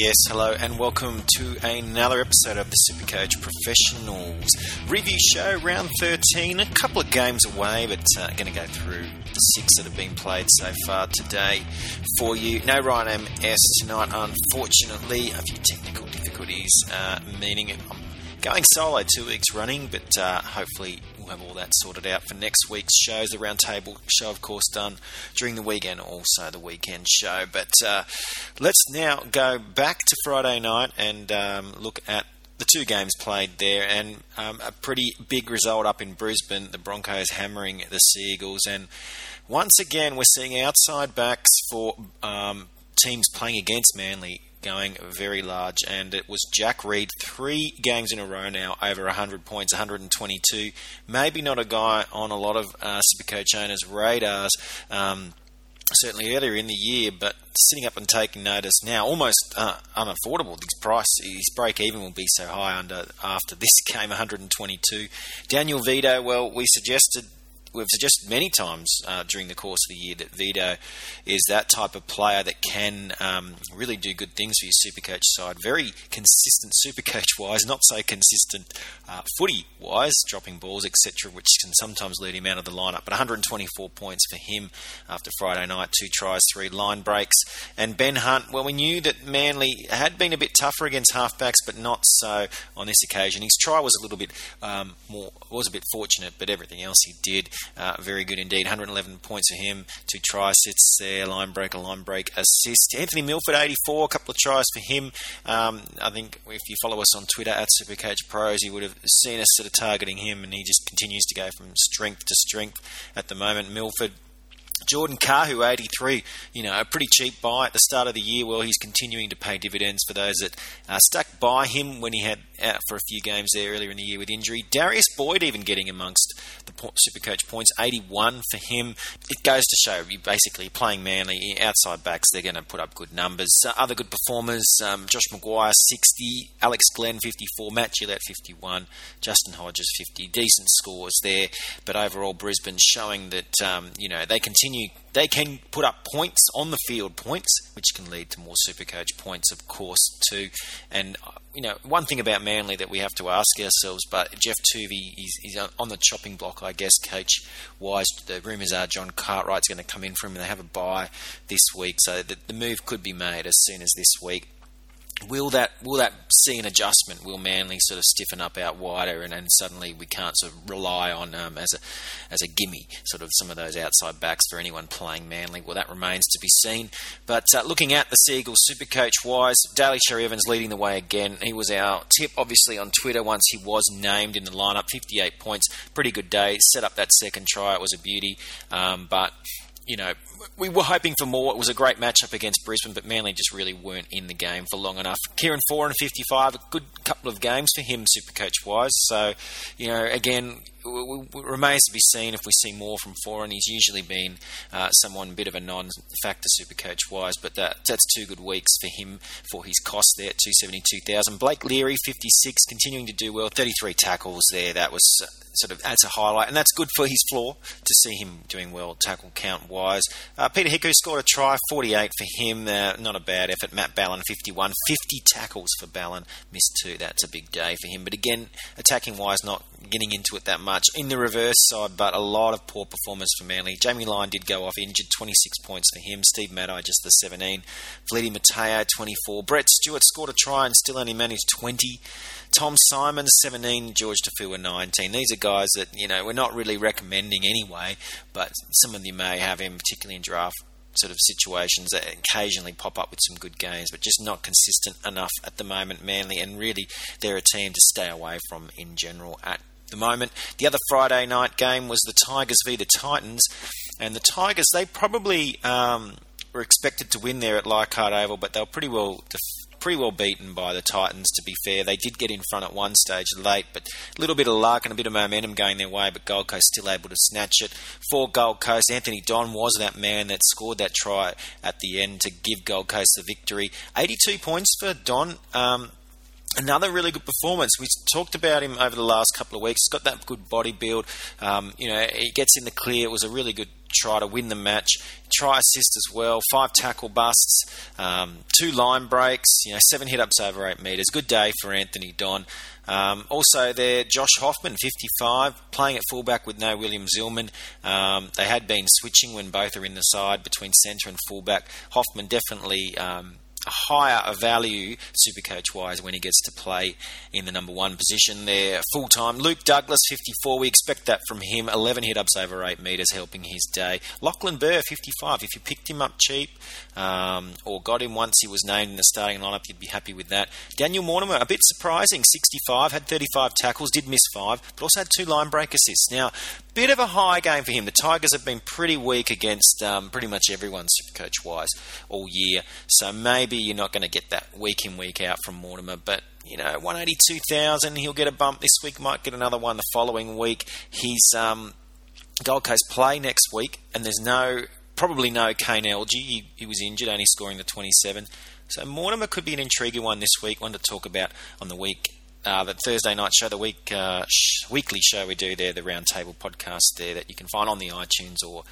Yes, hello, and welcome to another episode of the Supercoach Professionals review show, round 13. A couple of games away, but uh, going to go through the six that have been played so far today for you. No Ryan MS tonight, unfortunately. A few technical difficulties, uh, meaning I'm going solo two weeks running, but uh, hopefully we'll have all that sorted out for next week's shows. The roundtable show, of course, done during the weekend, also the weekend show. But uh, let's now go back to Friday night and um, look at the two games played there, and um, a pretty big result up in Brisbane. The Broncos hammering the Seagulls, and once again we're seeing outside backs for um, teams playing against Manly going very large, and it was Jack Reed three games in a row now over 100 points, 122. Maybe not a guy on a lot of uh, Supercoach owners' radars. Um, certainly earlier in the year, but sitting up and taking notice now, almost uh, unaffordable. His price, his break even will be so high under after this game, 122. Daniel Vidot, well, we suggested we've suggested many times uh, during the course of the year that Vidot is that type of player that can um, really do good things for your Supercoach side. Very consistent Supercoach wise, not so consistent uh, footy wise, dropping balls, etc., which can sometimes lead him out of the lineup. But 124 points for him after Friday night, two tries, three line breaks. And Ben Hunt, well, we knew that Manly had been a bit tougher against halfbacks, but not so on this occasion. His try was a little bit um, more, was a bit fortunate, but everything else he did uh, very good indeed. 111 points for him. Two try sits there, line break, a line break assist. Anthony Milford, 84, a couple of tries for him. Um, I think if you follow us on Twitter at Supercoach Pros, you would have seen us sort of targeting him, and he just continues to go from strength to strength at the moment. Milford Jordan Kahu, 83, you know, a pretty cheap buy at the start of the year. Well, he's continuing to pay dividends for those that uh, stuck by him when he had out for a few games there earlier in the year with injury. Darius Boyd even getting amongst the Supercoach points, 81 for him. It goes to show you basically playing Manly outside backs, they're going to put up good numbers. Other good performers, um, Josh McGuire, 60, Alex Glenn, 54, Matt Gillett, 51, Justin Hodges, 50. Decent scores there, but overall Brisbane showing that, um, you know, they continue, they can put up points on the field, points which can lead to more Super Supercoach points, of course, too. And uh, you know, one thing about Manly that we have to ask ourselves, but Geoff Toovey is, is on the chopping block, I guess, coach wise. The rumours are John Cartwright's going to come in for him, and they have a buy this week, so the, the move could be made as soon as this week will that will that see an adjustment? Will Manly sort of stiffen up out wider, and, and suddenly we can't sort of rely on um, as a as a gimme sort of some of those outside backs for anyone playing Manly? Well, that remains to be seen. But uh, looking at the Seagulls super coach wise, Daly Cherry Evans leading the way again. He was our tip, obviously on Twitter once he was named in the lineup. 58 points, pretty good day. Set up that second try, it was a beauty, um, but you know, we were hoping for more. It was a great matchup against Brisbane, but Manly just really weren't in the game for long enough. Kieran four Foran 55, a good couple of games for him, super coach wise. So, you know, again, it remains to be seen if we see more from Foran. He's usually been uh, someone a bit of a non-factor super coach wise, but that, that's two good weeks for him for his cost there at 272,000. Blake Leary 56, continuing to do well, 33 tackles there. That was uh, sort of adds a highlight, and that's good for his floor to see him doing well tackle count wise. Uh, Peter Hiku scored a try, 48 for him. Uh, not a bad effort. Matt Ballin 51, 50 tackles for Ballin, missed two. That's a big day for him. But again, attacking wise, not getting into it that much. In the reverse side, but a lot of poor performance for Manly. Jamie Lyon did go off injured, 26 points for him. Steve Matai just the 17. Feleti Mateo 24. Brett Stewart scored a try and still only managed 20. Tom Symonds 17. George Taufua 19. These are guys that you know we're not really recommending anyway, but some of you may have him, particularly in draft sort of situations that occasionally pop up with some good games, but just not consistent enough at the moment, Manly, and really they're a team to stay away from in general at the moment. The other Friday night game was the Tigers v the Titans, and the Tigers they probably um, were expected to win there at Leichhardt Oval, but they were pretty well pretty well beaten by the Titans. To be fair, they did get in front at one stage late, but a little bit of luck and a bit of momentum going their way. But Gold Coast still able to snatch it for Gold Coast. Anthony Don was that man that scored that try at the end to give Gold Coast the victory. 82 points for Don. Um, another really good performance. We talked about him over the last couple of weeks. He's got that good body build. Um, you know, he gets in the clear. It was a really good try to win the match. Try assist as well. Five tackle busts, um, two line breaks. You know, seven hit ups over eight meters. Good day for Anthony Don. Um, also, there, Josh Hoffman, 55, playing at fullback with no William Zillman. Um, they had been switching when both are in the side between centre and fullback. Hoffman definitely um, higher a value supercoach wise when he gets to play in the number one position there full time. Luke Douglas, 54. We expect that from him. 11 hit ups over 8 metres, helping his day. Lachlan Burr, 55. If you picked him up cheap um, or got him once he was named in the starting lineup, you'd be happy with that. Daniel Mortimer, a bit surprising, 65. Had 35 tackles, did miss five, but also had two line break assists. Now, bit of a high game for him. The Tigers have been pretty weak against um, pretty much everyone supercoach wise all year, so maybe you're not going to get that week in, week out from Mortimer. But, you know, 182,000, he'll get a bump this week, might get another one the following week. He's um, Gold Coast play next week, and there's no, probably no Kane Elgey. He, he was injured, only scoring the 27. So Mortimer could be an intriguing one this week, one to talk about on the week uh, that Thursday night show, the week uh, sh- weekly show we do there, the Roundtable podcast there that you can find on the iTunes or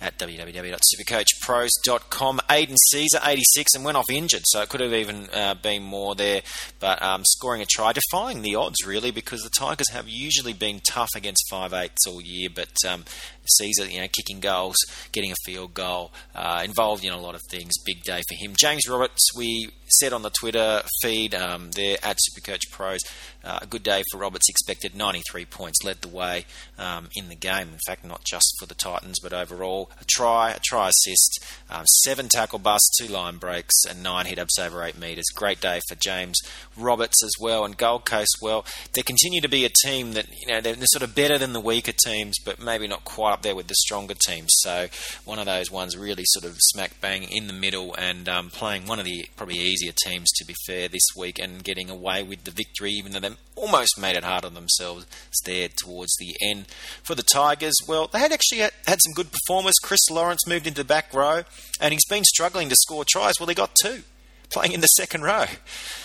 at www.supercoachpros.com. Aidan Sezer, 86, and went off injured, so it could have even uh, been more there. But um, scoring a try, defying the odds really, because the Tigers have usually been tough against five eights all year. But um, Sezer, you know, kicking goals, getting a field goal, uh, involved in a lot of things. Big day for him. James Roberts, we said on the Twitter feed um, there at Supercoach Pros, a good day for Roberts. Expected 93 points, led the way um, in the game. In fact, not just for the Titans, but overall, a try, a try assist, um, seven tackle busts, two line breaks, and nine hit ups over eight metres. Great day for James Roberts as well. And Gold Coast, well, they continue to be a team that you know they're, they're sort of better than the weaker teams, but maybe not quite up there with the stronger teams. So one of those ones really sort of smack bang in the middle and um, playing one of the probably easier teams to be fair this week and getting away with the victory, even though they almost made it hard on themselves there towards the end. For the Tigers, well, they had actually had, had some good performers. Chris Lawrence moved into the back row and he's been struggling to score tries. Well, he got two playing in the second row.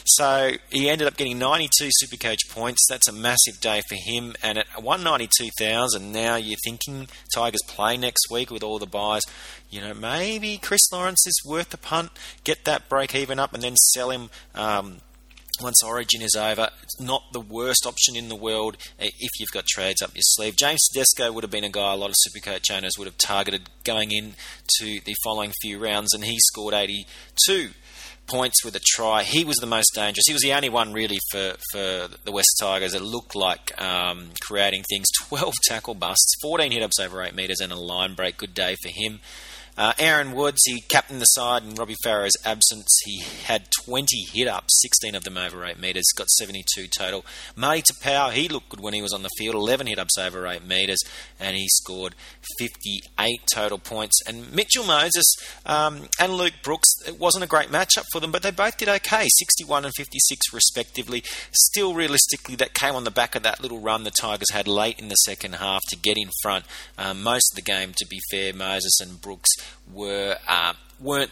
So he ended up getting 92 Supercoach points. That's a massive day for him. And at 192,000, now you're thinking Tigers play next week with all the buys. You know, maybe Chris Lawrence is worth the punt. Get that break even up and then sell him. Um, once Origin is over, it's not the worst option in the world eh, if you've got trades up your sleeve. James Tedesco would have been a guy a lot of Supercoach owners would have targeted going into the following few rounds, and he scored 82 points with a try. He was the most dangerous. He was the only one really for, for the West Tigers that looked like um, creating things. 12 tackle busts, 14 hit ups over 8 metres, and a line break. Good day for him. Uh, Aaron Woods, he captained the side in Robbie Farah's absence. He had 20 hit ups, 16 of them over 8 metres, got 72 total. Marty Taupau, he looked good when he was on the field, 11 hit ups over 8 metres, and he scored 58 total points. And Mitchell Moses um, and Luke Brooks, it wasn't a great matchup for them, but they both did okay, 61 and 56 respectively. Still, realistically, that came on the back of that little run the Tigers had late in the second half to get in front. Um, most of the game, to be fair, Moses and Brooks were uh, weren't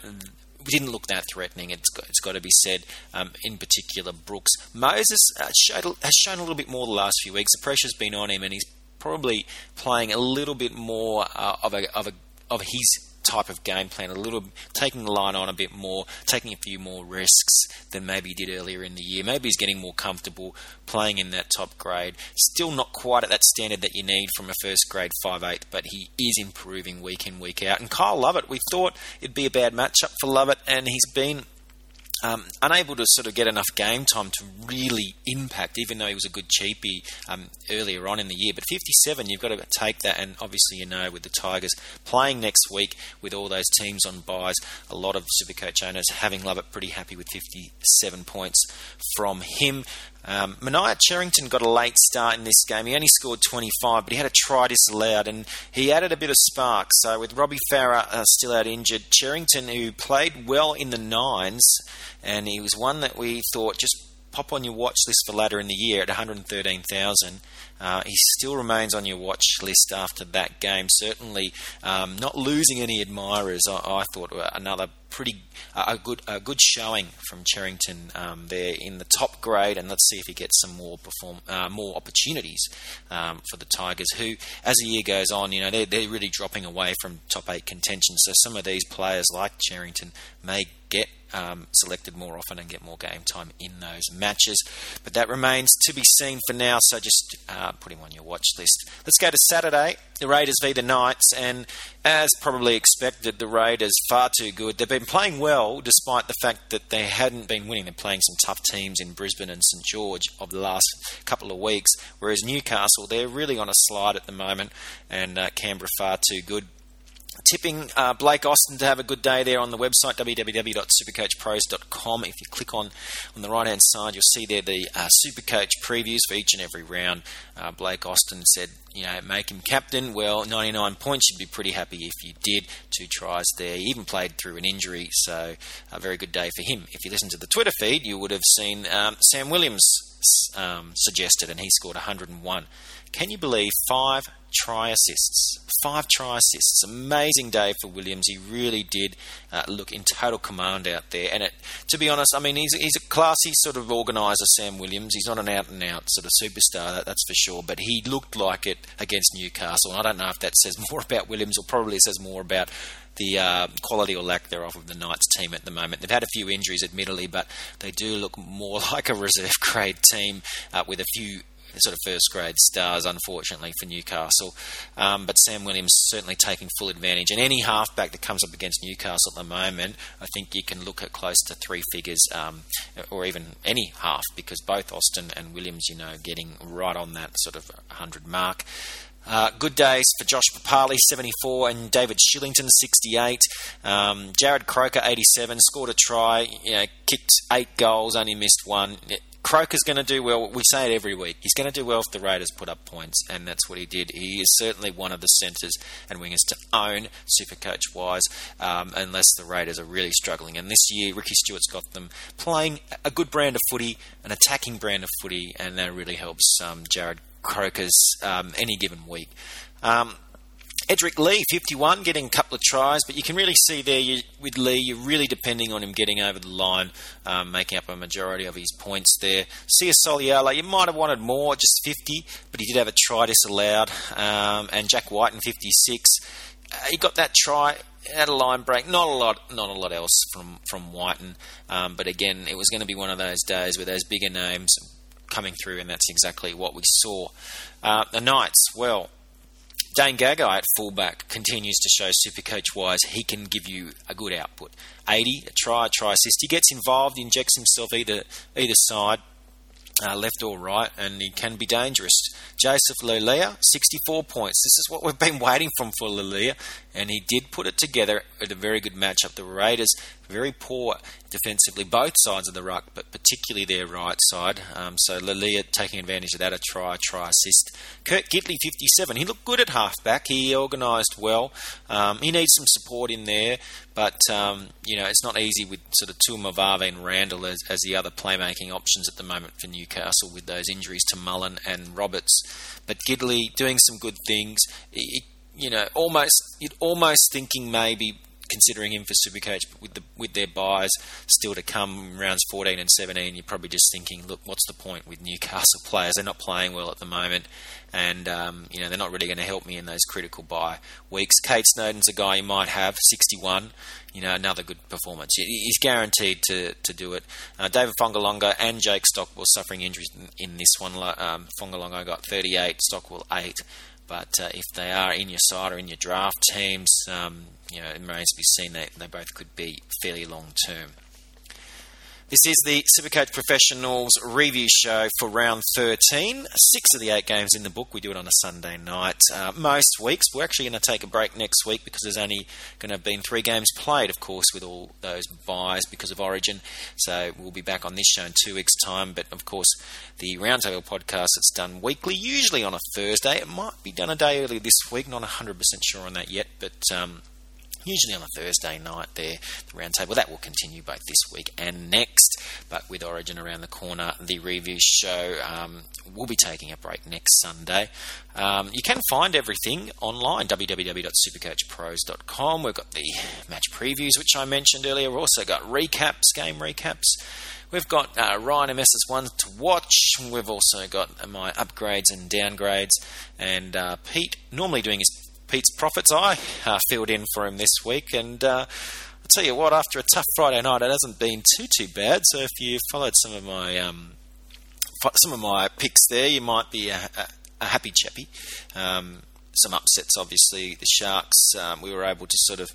didn't look that threatening. It's got, it's got to be said. Um, in particular, Brooks Moses uh, showed, has shown a little bit more the last few weeks. The pressure's been on him, and he's probably playing a little bit more uh, of a of a of his type of game plan, a little taking the line on a bit more, taking a few more risks than maybe he did earlier in the year. Maybe he's getting more comfortable playing in that top grade. Still not quite at that standard that you need from a first grade 5'8, but he is improving week in, week out. And Kyle Lovett, we thought it'd be a bad matchup for Lovett, and he's been um, unable to sort of get enough game time to really impact, even though he was a good cheapie um, earlier on in the year. But 57, you've got to take that, and obviously, you know, with the Tigers playing next week with all those teams on buys, a lot of Supercoach owners having Lovett pretty happy with 57 points from him. Um, Manaia Cherrington got a late start in this game. He only scored 25, but he had a try disallowed, and he added a bit of spark. So with Robbie Farah uh, still out injured, Cherrington, who played well in the nines, and he was one that we thought just pop on your watch list for later in the year at 113,000. Uh, he still remains on your watch list after that game. Certainly um, not losing any admirers. I, I thought another pretty uh, a good a good showing from Cherrington um, there in the top grade, and let's see if he gets some more perform uh, more opportunities um, for the Tigers. Who, as the year goes on, you know they're, they're really dropping away from top eight contention. So some of these players like Cherrington may get um, selected more often and get more game time in those matches. But that remains to be seen for now, so just uh, put him on your watch list. Let's go to Saturday, the Raiders v the Knights, and as probably expected, the Raiders far too good. They've been playing well despite the fact that they hadn't been winning. They're playing some tough teams in Brisbane and St George of the last couple of weeks, whereas Newcastle, they're really on a slide at the moment, and uh, Canberra far too good tipping uh, Blake Austin to have a good day there on the website www.supercoachpros.com. If you click on on the right hand side, you'll see there the uh, Supercoach previews for each and every round. Uh, Blake Austin said, you know, make him captain. Well, 99 points, you'd be pretty happy if you did. Two tries there. He even played through an injury, so a very good day for him. If you listen to the Twitter feed, you would have seen um, Sam Williams um, suggested, and he scored 101. Can you believe five try assists? Five try assists. Amazing day for Williams. He really did uh, look in total command out there. And it, to be honest, I mean, he's, he's a classy sort of organiser, Sam Williams. He's not an out and out sort of superstar, that, that's for sure. But he looked like it against Newcastle. And I don't know if that says more about Williams or probably says more about the uh, quality or lack thereof of the Knights team at the moment. They've had a few injuries, admittedly, but they do look more like a reserve grade team uh, with a few sort of first grade stars, unfortunately, for Newcastle. Um, but Sam Williams certainly taking full advantage. And any halfback that comes up against Newcastle at the moment, I think you can look at close to three figures, um, or even any half, because both Austin and Williams, you know, getting right on that sort of 100 mark. Uh, good days for Josh Papalii, 74, and David Shillington, 68. Um, Jarrod Croker, 87, scored a try, you know, kicked eight goals, only missed one. Croker's going to do well. We say it every week. He's going to do well if the Raiders put up points, and that's what he did. He is certainly one of the centres and wingers to own, super coach wise, um, unless the Raiders are really struggling. And this year, Ricky Stuart's got them playing a good brand of footy, an attacking brand of footy, and that really helps um, Jarrod Croker's um, any given week. Um, Edrick Lee, 51, getting a couple of tries, but you can really see there you, with Lee, you're really depending on him getting over the line, um, making up a majority of his points there. Sia Soliola, you might have wanted more, just 50, but he did have a try disallowed. Um, and Jack Wighton 56, uh, he got that try had a line break. Not a lot, not a lot else from from Wighton, um, but again, it was going to be one of those days where those bigger names coming through, and that's exactly what we saw. Uh, the Knights, well, Dane Gagai at fullback continues to show Supercoach wise he can give you a good output. 80, a try, a try assist. He gets involved, injects himself either either side, uh, left or right, and he can be dangerous. Joseph Leilua, 64 points. This is what we've been waiting from for Leilua, and he did put it together at a very good matchup. The Raiders very poor defensively, both sides of the ruck, but particularly their right side. Um, so Leilua taking advantage of that, a try, try assist. Kurt Gidley, 57. He looked good at halfback. He organised well. Um, he needs some support in there, but um, you know it's not easy with sort of Tuimavave and Randall as, as the other playmaking options at the moment for Newcastle with those injuries to Mullen and Roberts. But Gidley doing some good things. You know, almost you'd almost thinking maybe considering him for Supercoach, but with the with their buys still to come, rounds 14 and 17, you're probably just thinking, look, what's the point with Newcastle players? They're not playing well at the moment, and um, you know they're not really going to help me in those critical buy weeks. Kade Snowden's a guy you might have, 61. You know, another good performance. He's guaranteed to, to do it. Uh, David Fongalonga and Jake Stockwell suffering injuries in, in this one. Um, Fongalonga got 38, Stockwell 8. But uh, if they are in your side or in your draft teams, um, you know, it remains to be seen that they both could be fairly long term. This is the Supercoach Professionals review show for round 13. Six of the eight games in the book. We do it on a Sunday night. Uh, most weeks, we're actually going to take a break next week because there's only going to have been three games played, of course, with all those buys because of Origin. So we'll be back on this show in two weeks' time. But of course, the Roundtable podcast, it's done weekly, usually on a Thursday. It might be done a day early this week, not 100% sure on that yet, but. Um, usually on a Thursday night there, the roundtable. That will continue both this week and next, but with Origin around the corner, the review show um, will be taking a break next Sunday. Um, you can find everything online, www.supercoachpros.com. We've got the match previews, which I mentioned earlier. We've also got recaps, game recaps. We've got uh, Ryan MS's ones to watch. We've also got my upgrades and downgrades. And uh, Pete, normally doing his Pete's Profits I uh, filled in for him this week, and uh, I'll tell you what, after a tough Friday night, it hasn't been too too bad. So if you followed some of my um, some of my picks there, you might be a, a, a happy chappy. Um, some upsets, obviously. The Sharks, um, we were able to sort of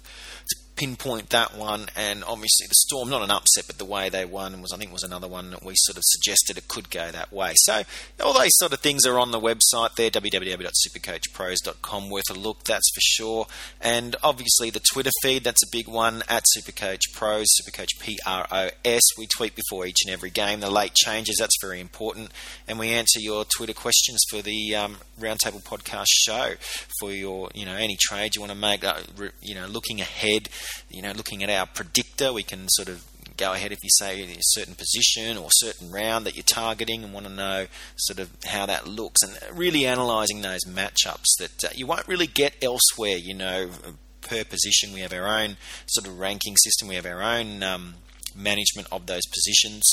pinpoint that one, and obviously the Storm, not an upset, but the way they won was, I think, was another one that we sort of suggested it could go that way. So all those sort of things are on the website there, www.supercoachpros.com. Worth a look, that's for sure. And obviously the Twitter feed, that's a big one at Supercoach Pros, Supercoach P R O S. We tweet before each and every game. The late changes, that's very important, and we answer your Twitter questions for the um, Roundtable Podcast show for your, you know, any trade you want to make, uh, you know, looking ahead you know, looking at our predictor, we can sort of go ahead if you say a certain position or certain round that you're targeting and want to know sort of how that looks and really analysing those matchups that uh, you won't really get elsewhere. You know, per position, we have our own sort of ranking system. We have our own um, management of those positions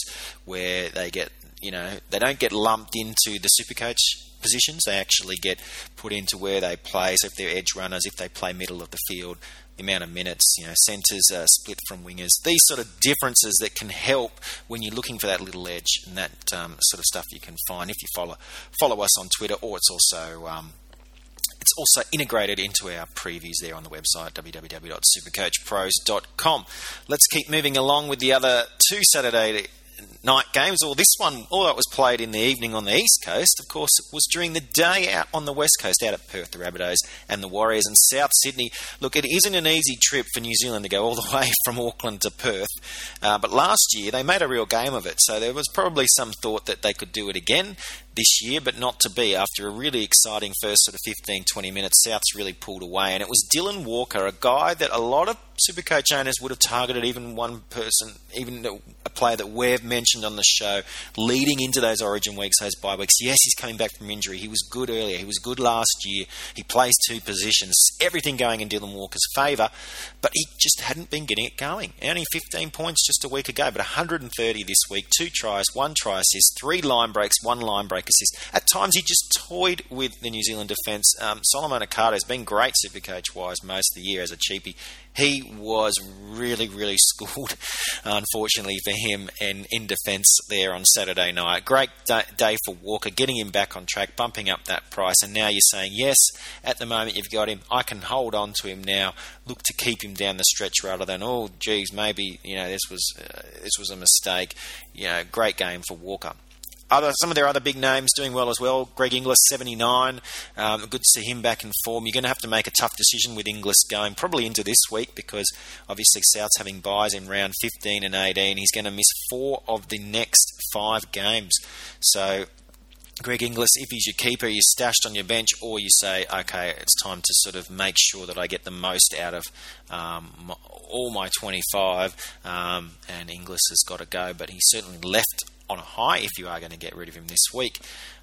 where they get, you know, they don't get lumped into the Supercoach positions. They actually get put into where they play. So if they're edge runners, if they play middle of the field, the amount of minutes, you know, centres are split from wingers. These sort of differences that can help when you're looking for that little edge, and that um, sort of stuff you can find if you follow follow us on Twitter, or it's also um, it's also integrated into our previews there on the website www.supercoachpros.com. Let's keep moving along with the other two Saturday night games, or this one, although it was played in the evening on the East Coast, of course, it was during the day out on the West Coast, out at Perth, the Rabbitohs and the Warriors, and South Sydney. Look, it isn't an easy trip for New Zealand to go all the way from Auckland to Perth, uh, but last year they made a real game of it, so there was probably some thought that they could do it again this year, but not to be. After a really exciting first sort of 15, 20 minutes, Souths really pulled away, and it was Dylan Walker, a guy that a lot of Supercoach owners would have targeted even one person, even a player that we've mentioned on the show, leading into those Origin weeks, those bye weeks. Yes, he's coming back from injury. He was good earlier. He was good last year. He plays two positions. Everything going in Dylan Walker's favour, but he just hadn't been getting it going. Only 15 points just a week ago, but 130 this week. Two tries, one try assist, three line breaks, one line break assist. At times, he just toyed with the New Zealand defence. Um, Solomone Kata has been great Supercoach wise most of the year as a cheapie he was really, really schooled, unfortunately for him, in, in defence there on Saturday night. Great day for Walker, getting him back on track, bumping up that price, and now you're saying, yes, at the moment you've got him, I can hold on to him now, look to keep him down the stretch rather than, oh, geez, maybe, you know, this was, uh, this was a mistake. You know, great game for Walker other some of their other big names doing well as well. Greg Inglis, 79. Um, good to see him back in form. You're going to have to make a tough decision with Inglis going probably into this week because obviously South's having buys in round 15 and 18. He's going to miss four of the next five games. So Greg Inglis, if he's your keeper, you're stashed on your bench, or you say, okay, it's time to sort of make sure that I get the most out of um, my, all my 25, um, and Inglis has got to go, but he certainly left on a high if you are going to get rid of him this week.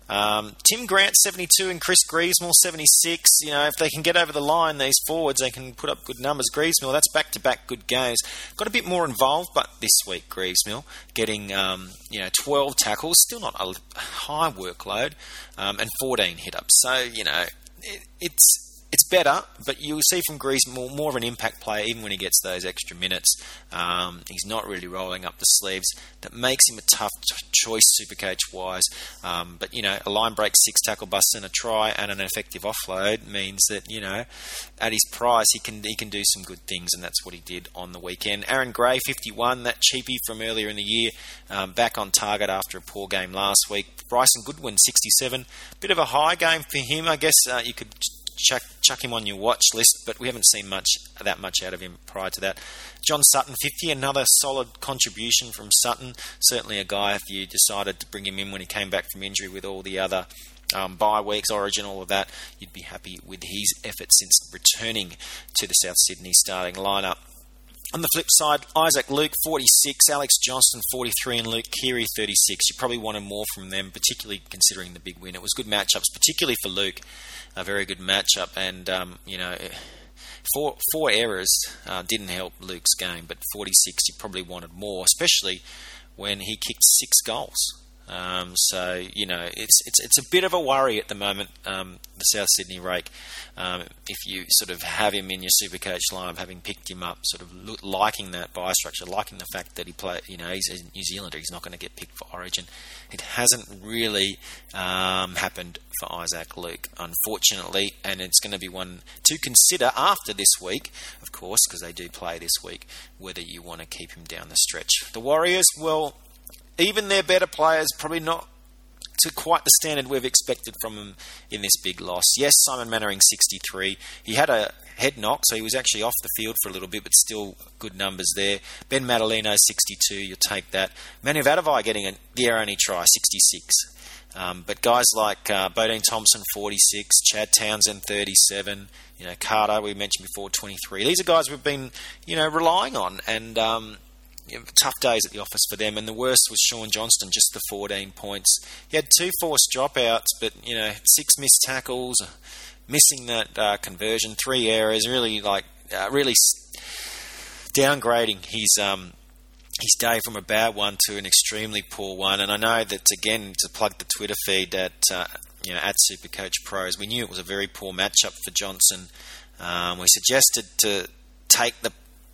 Um, Tim Grant 72 and Chris Grevsmuhl 76. You know, if they can get over the line, these forwards, they can put up good numbers. Grevsmuhl, that's back to back good games. Got a bit more involved, but this week Grevsmuhl getting um, you know 12 tackles, still not a high workload, um, and 14 hit ups. So you know, it, it's it's better, but you'll see from Grevsmuhl, more of an impact player even when he gets those extra minutes. Um, he's not really rolling up the sleeves. That makes him a tough t- choice, Supercoach wise. Um, but you know, a line break, six tackle busts, and a try, and an effective offload means that you know, at his price, he can he can do some good things, and that's what he did on the weekend. Aaron Gray, 51, that cheapie from earlier in the year, um, back on target after a poor game last week. Bryson Goodwin, 67, bit of a high game for him, I guess. Uh, you could chuck, chuck him on your watch list, but we haven't seen much that much out of him prior to that. John Sutton, 50, another solid contribution from Sutton. Certainly a guy if you decided to bring him in when he came back from injury with all the other um, bye weeks, Origin, all of that, you'd be happy with his effort since returning to the South Sydney starting lineup. On the flip side, Isaac Luke 46, Alex Johnston 43, and Luke Keary 36. You probably wanted more from them, particularly considering the big win. It was good matchups, particularly for Luke. A very good matchup, and um, you know, four four errors uh, didn't help Luke's game, but 46 you probably wanted more, especially when he kicked six goals. Um, so you know it's it's it's a bit of a worry at the moment. Um, the South Sydney rake, um, if you sort of have him in your super coach lineup, having picked him up, sort of liking that buy structure, liking the fact that he play, you know, he's a New Zealander, he's not going to get picked for Origin. It hasn't really um, happened for Isaac Luke, unfortunately, and it's going to be one to consider after this week, of course, because they do play this week, whether you want to keep him down the stretch. The Warriors, well even their better players probably not to quite the standard we've expected from them in this big loss. Yes, Simon Mannering 63. He had a head knock, so he was actually off the field for a little bit, but still good numbers there. Ben Matulino 62. You'll take that. Manu Vatuvei getting a, the only try 66. Um, but guys like uh, Bodene Thompson 46, Chad Townsend 37, you know Kata we mentioned before 23. These are guys we've been you know relying on, and um, you know, tough days at the office for them. And the worst was Shaun Johnson, just the 14 points. He had two forced dropouts, but you know, six missed tackles, missing that uh, conversion, three errors. Really, like, uh, really downgrading his um, his day from a bad one to an extremely poor one. And I know that again to plug the Twitter feed at uh, you know at Supercoach Pros, we knew it was a very poor matchup for Johnson. Um, we suggested to take the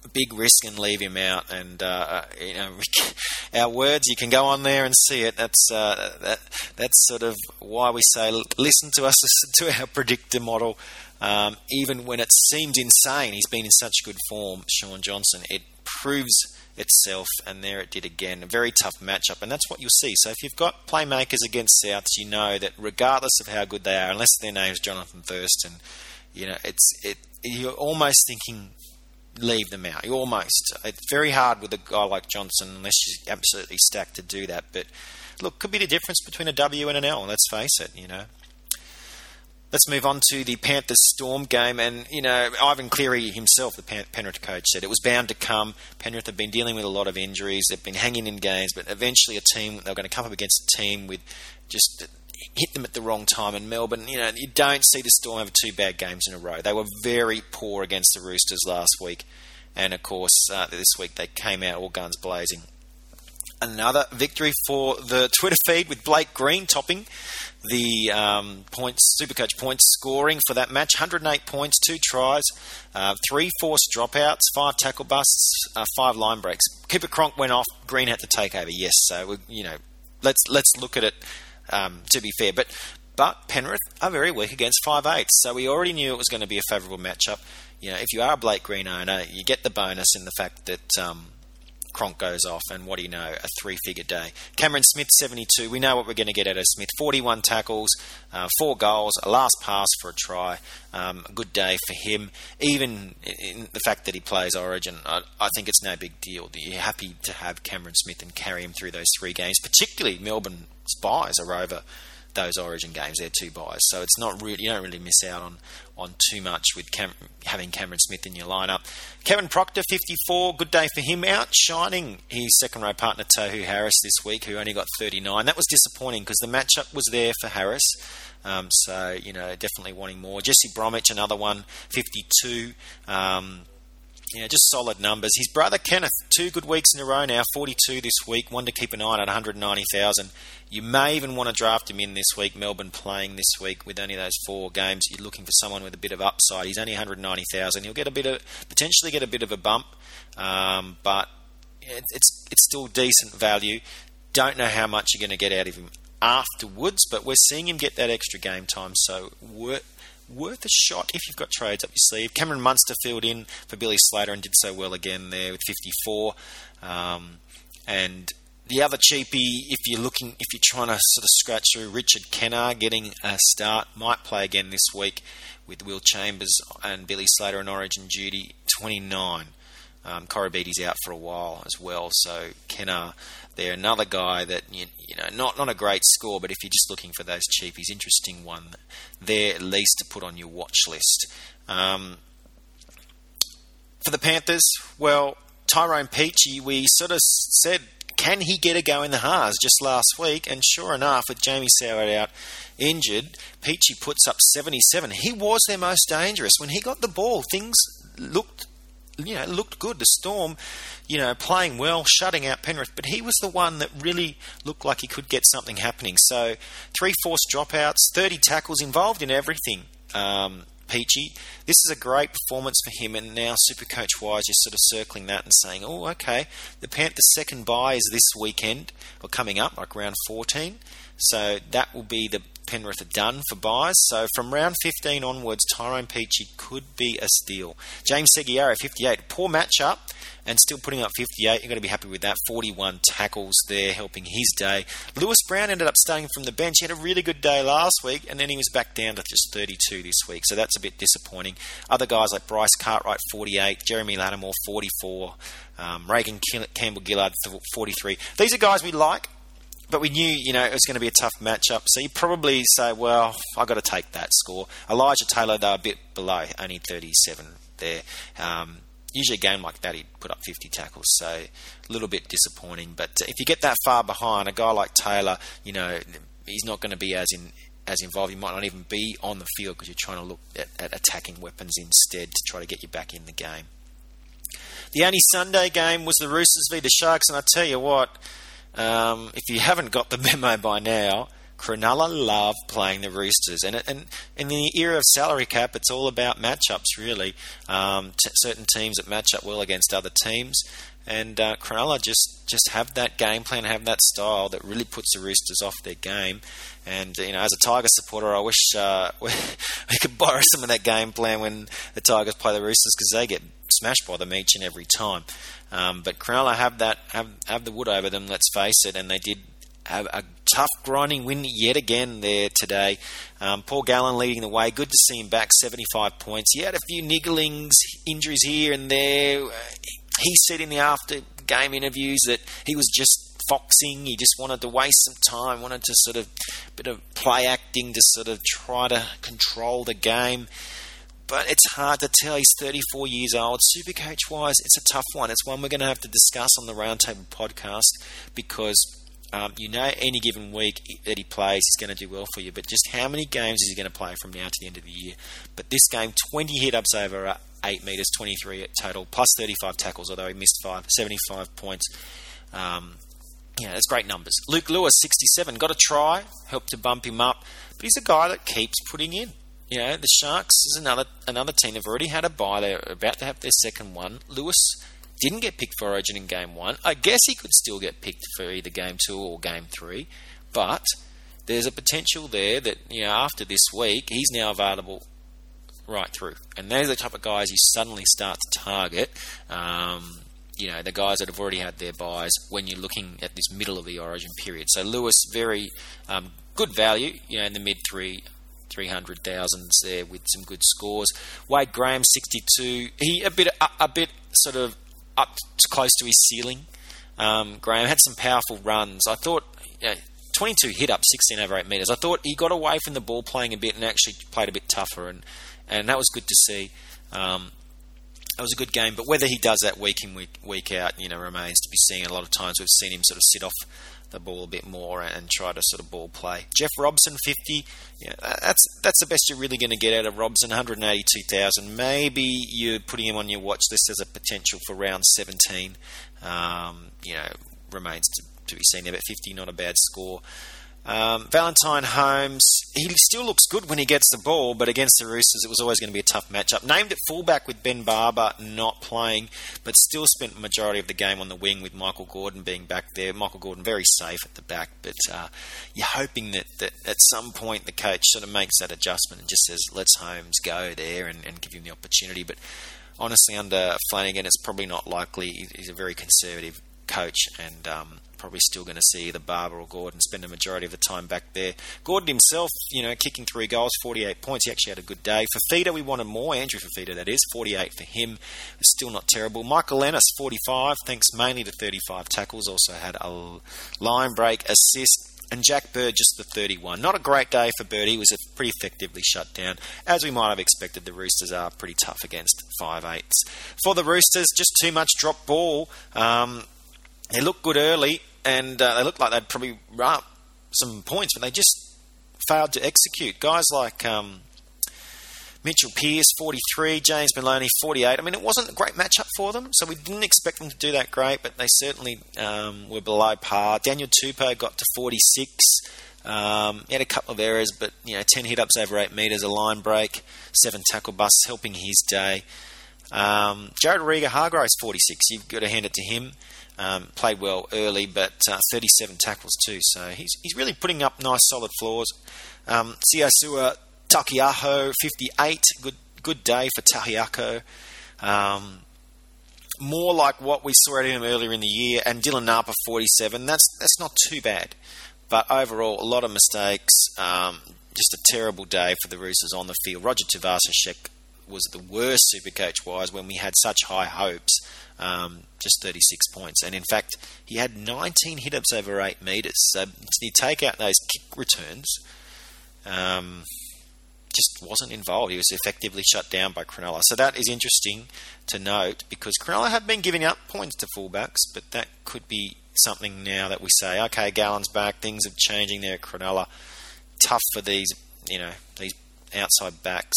big risk and leave him out. And uh, uh you know, our words, you can go on there and see it. That's uh, that that's sort of why we say listen to us to our predictor model. Um, even when it seemed insane, he's been in such good form, Shaun Johnson. It proves itself, and there it did again. A very tough matchup, and that's what you'll see. So if you've got playmakers against Souths, you know that regardless of how good they are, unless their name's Johnathan Thurston, you know it's it. You're almost thinking leave them out. Almost. It's very hard with a guy like Johnson unless you're absolutely stacked to do that. But look, could be the difference between a W and an L. Let's face it. You know. Let's move on to the Panthers Storm game. And, you know, Ivan Cleary himself, the Penrith coach, said it was bound to come. Penrith have been dealing with a lot of injuries. They've been hanging in games, but eventually a team, they're going to come up against a team with just hit them at the wrong time in Melbourne. You know, you don't see the Storm have two bad games in a row. They were very poor against the Roosters last week, and of course uh, this week they came out all guns blazing. Another victory for the Twitter feed with Blake Green topping the um, points, Supercoach points scoring for that match 108 points, two tries, uh, three forced dropouts, five tackle busts, uh, five line breaks. Cooper Cronk went off, Green had to take over, yes, so, you know, let's, let's look at it um, to be fair. But but Penrith are very weak against five eights, so we already knew it was going to be a favourable matchup. You know, if you are a Blake Green owner, you get the bonus in the fact that um, Cronk goes off, and what do you know, a three-figure day. Cameron Smith, 72. We know what we're going to get out of Smith. 41 tackles, uh, four goals, a last pass for a try. Um, a good day for him. Even in the fact that he plays Origin, I, I think it's no big deal. You're happy to have Cameron Smith and carry him through those three games, particularly Melbourne's buys are over those Origin games. They're two buys, so it's not really you don't really miss out on on too much with Cam- having Cameron Smith in your lineup. Kevin Proctor, 54, good day for him, outshining his second row partner Tohu Harris this week, who only got 39. That was disappointing because the matchup was there for Harris. Um, so you know, definitely wanting more. Jesse Bromwich, another one, 52. Um, yeah, just solid numbers. His brother Kenneth, two good weeks in a row now, 42 this week, one to keep an eye on at 190,000. You may even want to draft him in this week. Melbourne playing this week with only those four games. You're looking for someone with a bit of upside. He's only 190,000. He'll get a bit of potentially get a bit of a bump, um, but it's it's still decent value. Don't know how much you're going to get out of him afterwards, but we're seeing him get that extra game time, so worth a shot if you've got trades up your sleeve. Cameron Munster filled in for Billy Slater and did so well again there with 54. Um, and the other cheapie, if you're looking, if you're trying to sort of scratch through, Richard Kennar getting a start, might play again this week with Will Chambers and Billy Slater and Origin duty. 29. Um, Koroibete's out for a while as well, so Kennar there. Another guy that you, you know, not not a great score, but if you're just looking for those cheapies, interesting one there at least to put on your watch list. Um, for the Panthers, well, Tyrone Peachey, we sort of said, can he get a go in the Haas just last week? And sure enough, with Jamie Soward out injured, Peachey puts up 77. He was their most dangerous. When he got the ball, things looked you know, looked good. The Storm, you know, playing well, shutting out Penrith, but he was the one that really looked like he could get something happening. So, three forced dropouts, 30 tackles, involved in everything. Um, Peachey. This is a great performance for him, and now Supercoach wise, you're sort of circling that and saying, oh, okay, the Panthers' second bye is this weekend, or coming up, like round 14. So that will be the Penrith are done for buys. So from round 15 onwards, Tyrone Peachey could be a steal. James Segeyaro, 58. Poor matchup and still putting up 58. You're going to be happy with that. 41 tackles there, helping his day. Lewis Brown ended up starting from the bench. He had a really good day last week, and then he was back down to just 32 this week. So that's a bit disappointing. Other guys like Bryce Cartwright, 48. Jeremy Lattimore, 44. Um, Reagan Campbell Gillard, 43. These are guys we like but we knew, you know, it was going to be a tough matchup. So you probably say, well, I got to take that score. Elijah Taylor, though, a bit below, only 37 there. Um, usually a game like that, he'd put up 50 tackles, so a little bit disappointing. But if you get that far behind, a guy like Taylor, you know, he's not going to be as in as involved. He might not even be on the field because you're trying to look at, at attacking weapons instead to try to get you back in the game. The only Sunday game was the Roosters v the Sharks, and I tell you what, um, if you haven't got the memo by now, Cronulla love playing the Roosters, and and in the era of salary cap, it's all about matchups really. Um, t- certain teams that match up well against other teams, and uh, Cronulla just just have that game plan, have that style that really puts the Roosters off their game. And you know, as a Tiger supporter, I wish uh, we, we could borrow some of that game plan when the Tigers play the Roosters because they get smashed by them each and every time. Um, but Cronulla have that have have the wood over them. Let's face it, and they did have a tough grinding win yet again there today. Um, Paul Gallen leading the way. Good to see him back, 75 points. He had a few nigglings, injuries here and there. He said in the after game interviews that he was just foxing. He just wanted to waste some time, wanted to sort of bit of play acting to sort of try to control the game but it's hard to tell. He's 34 years old. Super Supercoach wise, it's a tough one. It's one we're going to have to discuss on the Roundtable podcast because um, you know any given week that he plays, he's going to do well for you. But just how many games is he going to play from now to the end of the year? But this game, 20 hit ups over 8 metres, 23 total, plus 35 tackles, although he missed 5, 75 points. Um, yeah, that's great numbers. Luke Lewis, 67, got a try, helped to bump him up, but he's a guy that keeps putting in. You know, the Sharks is another another team. They've already had a bye. They're about to have their second one. Lewis didn't get picked for Origin in game one. I guess he could still get picked for either game two or game three, but there's a potential there that you know after this week he's now available right through, and those are the type of guys you suddenly start to target. Um, you know the guys that have already had their buys when you're looking at this middle of the Origin period. So Lewis, very um, good value, you know, in the mid three 300,000s there with some good scores. Wade Graham, 62. He a bit a, a bit sort of up close to his ceiling. Um, Graham had some powerful runs. I thought. You know, 22 hit up, 16 over 8 metres. I thought he got away from the ball playing a bit and actually played a bit tougher, and, and that was good to see. Um, it was a good game, but whether he does that week in week, week out, you know, remains to be seen. A lot of times we've seen him sort of sit off the ball a bit more and try to sort of ball play. Jeff Robson, 50. Yeah, that's that's the best you're really going to get out of Robson, 182,000. Maybe you're putting him on your watch list as a potential for round 17. Um, you know, remains to, to be seen there, but 50, not a bad score. Um, Valentine Holmes, he still looks good when he gets the ball, but against the Roosters, it was always going to be a tough matchup. Named at fullback with Ben Barba not playing, but still spent the majority of the game on the wing with Michael Gordon being back there. Michael Gordon very safe at the back, but uh, you're hoping that, that at some point the coach sort of makes that adjustment and just says, let's Holmes go there and, and give him the opportunity. But honestly, under Flanagan, it's probably not likely. He's a very conservative coach, and um, probably still going to see either Barba or Gordon spend a majority of the time back there. Gordon himself, you know, kicking three goals, 48 points. He actually had a good day. Fifita, we wanted more. Andrew Fifita, that is, 48 for him. Still not terrible. Michael Ennis, 45, thanks mainly to 35 tackles. Also had a line break assist. And Jack Bird just the 31. Not a great day for Bird. He was pretty effectively shut down. As we might have expected, the Roosters are pretty tough against 5'8s. For the Roosters, just too much drop ball. Um, they looked good early, and uh, they looked like they'd probably run some points, but they just failed to execute. Guys like um, Mitchell Pearce, 43, James Maloney, 48. I mean, it wasn't a great matchup for them, so we didn't expect them to do that great, but they certainly um, were below par. Daniel Tupou got to 46. Um, he had a couple of errors, but you know, 10 hit ups over 8 metres, a line break, 7 tackle busts, helping his day. Um, Jared Waerea-Hargreaves, 46. You've got to hand it to him. Um, played well early, but uh, 37 tackles too. So he's he's really putting up nice, solid floors. Um, Siosua Taukei'aho, 58. Good good day for Taukei'aho. Um, more like what we saw at him earlier in the year, and Dylan Napa, 47. That's that's not too bad, but overall a lot of mistakes. Um, just a terrible day for the Roosters on the field. Roger Tuivasa-Sheck was the worst Supercoach wise when we had such high hopes. Um, just 36 points. And in fact, he had 19 hit ups over 8 metres. So you take out those kick returns, um, just wasn't involved. He was effectively shut down by Cronulla. So that is interesting to note because Cronulla have been giving up points to fullbacks, but that could be something now that we say, okay, Gallen's back, things are changing there at Cronulla. Tough for these, you know, these outside backs.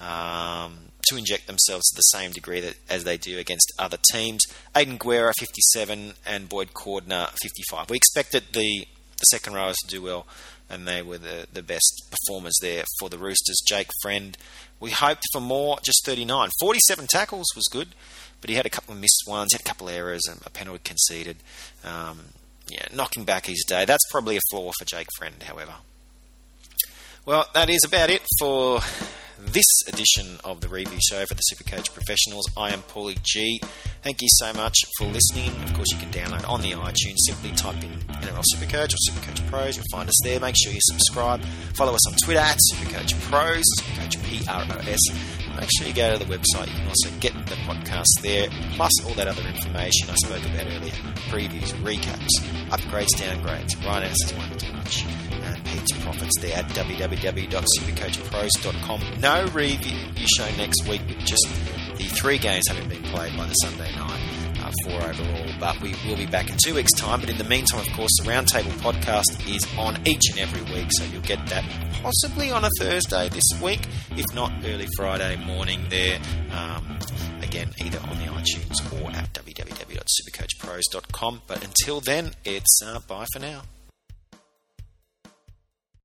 Um, to inject themselves to the same degree that, as they do against other teams. Aidan Guerra, 57, and Boyd Cordner, 55. We expected the, the second rowers to do well, and they were the, the best performers there for the Roosters. Jake Friend, we hoped for more, just 39. 47 tackles was good, but he had a couple of missed ones, had a couple of errors, and a penalty conceded. Um, yeah, knocking back his day. That's probably a flaw for Jake Friend, however. Well, that is about it for this edition of the review show for the Supercoach Professionals. I am Paulie G. Thank you so much for listening. Of course, you can download on the iTunes. Simply type in NRL Supercoach or Supercoach Pros. You'll find us there. Make sure you subscribe. Follow us on Twitter at Supercoach Pros, Supercoach P R O S. Make sure you go to the website. You can also get the podcast there, plus all that other information I spoke about earlier previews, recaps, upgrades, downgrades. Ryan is one too much And Pete's profits there at www.supercoachpros.com. No review show next week with just the three games having been played by the Sunday night. Four overall, but we will be back in two weeks' time. But in the meantime, of course, the Roundtable podcast is on each and every week, so you'll get that possibly on a Thursday this week, if not early Friday morning there. Um, again, either on the iTunes or at www.supercoachpros.com. But until then, it's uh, bye for now.